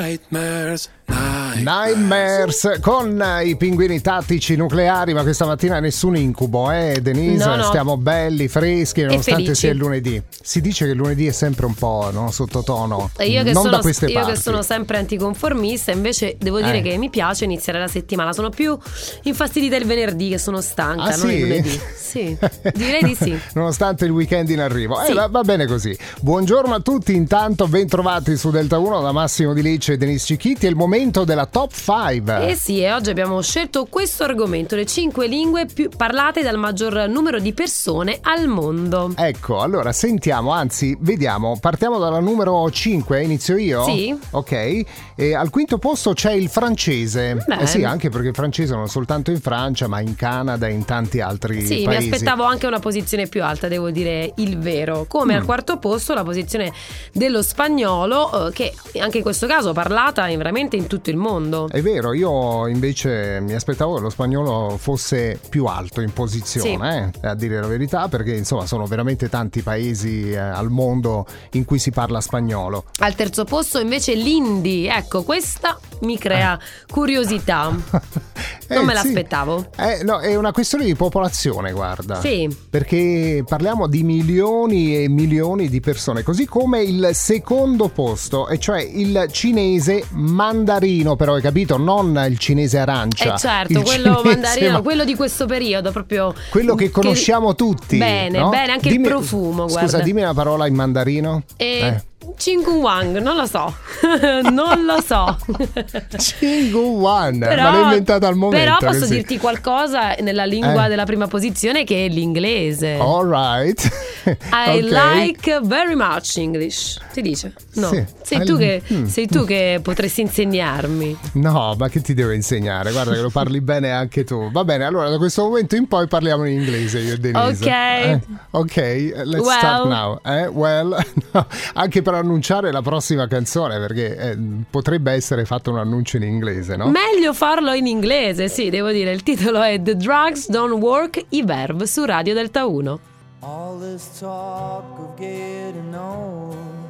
nightmares. Nightmares con i pinguini tattici nucleari, ma questa mattina nessun incubo, eh Denise? No, no. Stiamo belli, freschi, nonostante sia il lunedì. Si dice che il lunedì è sempre un po' no, sottotono. E Io, che non sono, da queste io parti. che sono sempre anticonformista, invece devo dire Eh. che mi piace iniziare la settimana. Sono più infastidita il venerdì, che sono stanca, Ah, non sì? il lunedì. Sì, direi di sì. Nonostante il weekend in arrivo. Sì. Eh, va, va bene così. Buongiorno a tutti, intanto ben trovati su Delta 1 da Massimo Di Lecce e Denise Cicchitti. È il momento della top 5. Eh sì, e oggi abbiamo scelto questo argomento, le cinque lingue più parlate dal maggior numero di persone al mondo. Ecco, allora sentiamo, anzi, vediamo. Partiamo dalla numero 5, inizio io? Sì. Ok. E al quinto posto c'è il francese. Bene. Eh sì, anche perché il francese non soltanto in Francia, ma in Canada e in tanti altri Sì, mi paesi. aspettavo anche una posizione più alta, devo dire il vero. Come Mm. al quarto posto la posizione dello spagnolo, eh, che anche in questo caso parlata in- veramente in tutto il mondo. È vero, io invece mi aspettavo che lo spagnolo fosse più alto in posizione, eh, a dire la verità, perché insomma sono veramente tanti paesi eh, al mondo in cui si parla spagnolo. Al terzo posto invece l'Indi, ecco questa mi crea curiosità. Eh, Non me sì. l'aspettavo. Eh, no, è una questione di popolazione, guarda. Sì. Perché parliamo di milioni e milioni di persone, così come il secondo posto, e cioè il cinese mandarino, però hai capito? Non il cinese arancia. Eh certo, il quello mandarino, ma- quello di questo periodo, proprio Quello che conosciamo tutti. Bene, no? bene, anche Dimmi- il profumo, guarda. Scusa, dimmi una parola in mandarino. E Eh. Chingu Wang, non lo so. non lo so. Chingu Wan, me l'hai inventata al momento. Però posso così. dirti qualcosa nella lingua Eh. della prima posizione che è l'inglese. All right. I Ok. like very much English. Si dice? No. Sì. Sei, tu che, Mm. sei tu che potresti insegnarmi. No, ma che ti devo insegnare? Guarda che lo parli bene anche tu. Va bene, allora da questo momento in poi parliamo in inglese io e Denise. Ok. Eh, ok, let's Well. start now. Eh? Well, no, anche per annunciare la prossima canzone, perché eh, potrebbe essere fatto un annuncio in inglese, no? Meglio farlo in inglese, sì, devo dire. Il titolo è The Drugs Don't Work, i Verb su Radio Delta 1. All this talk of getting old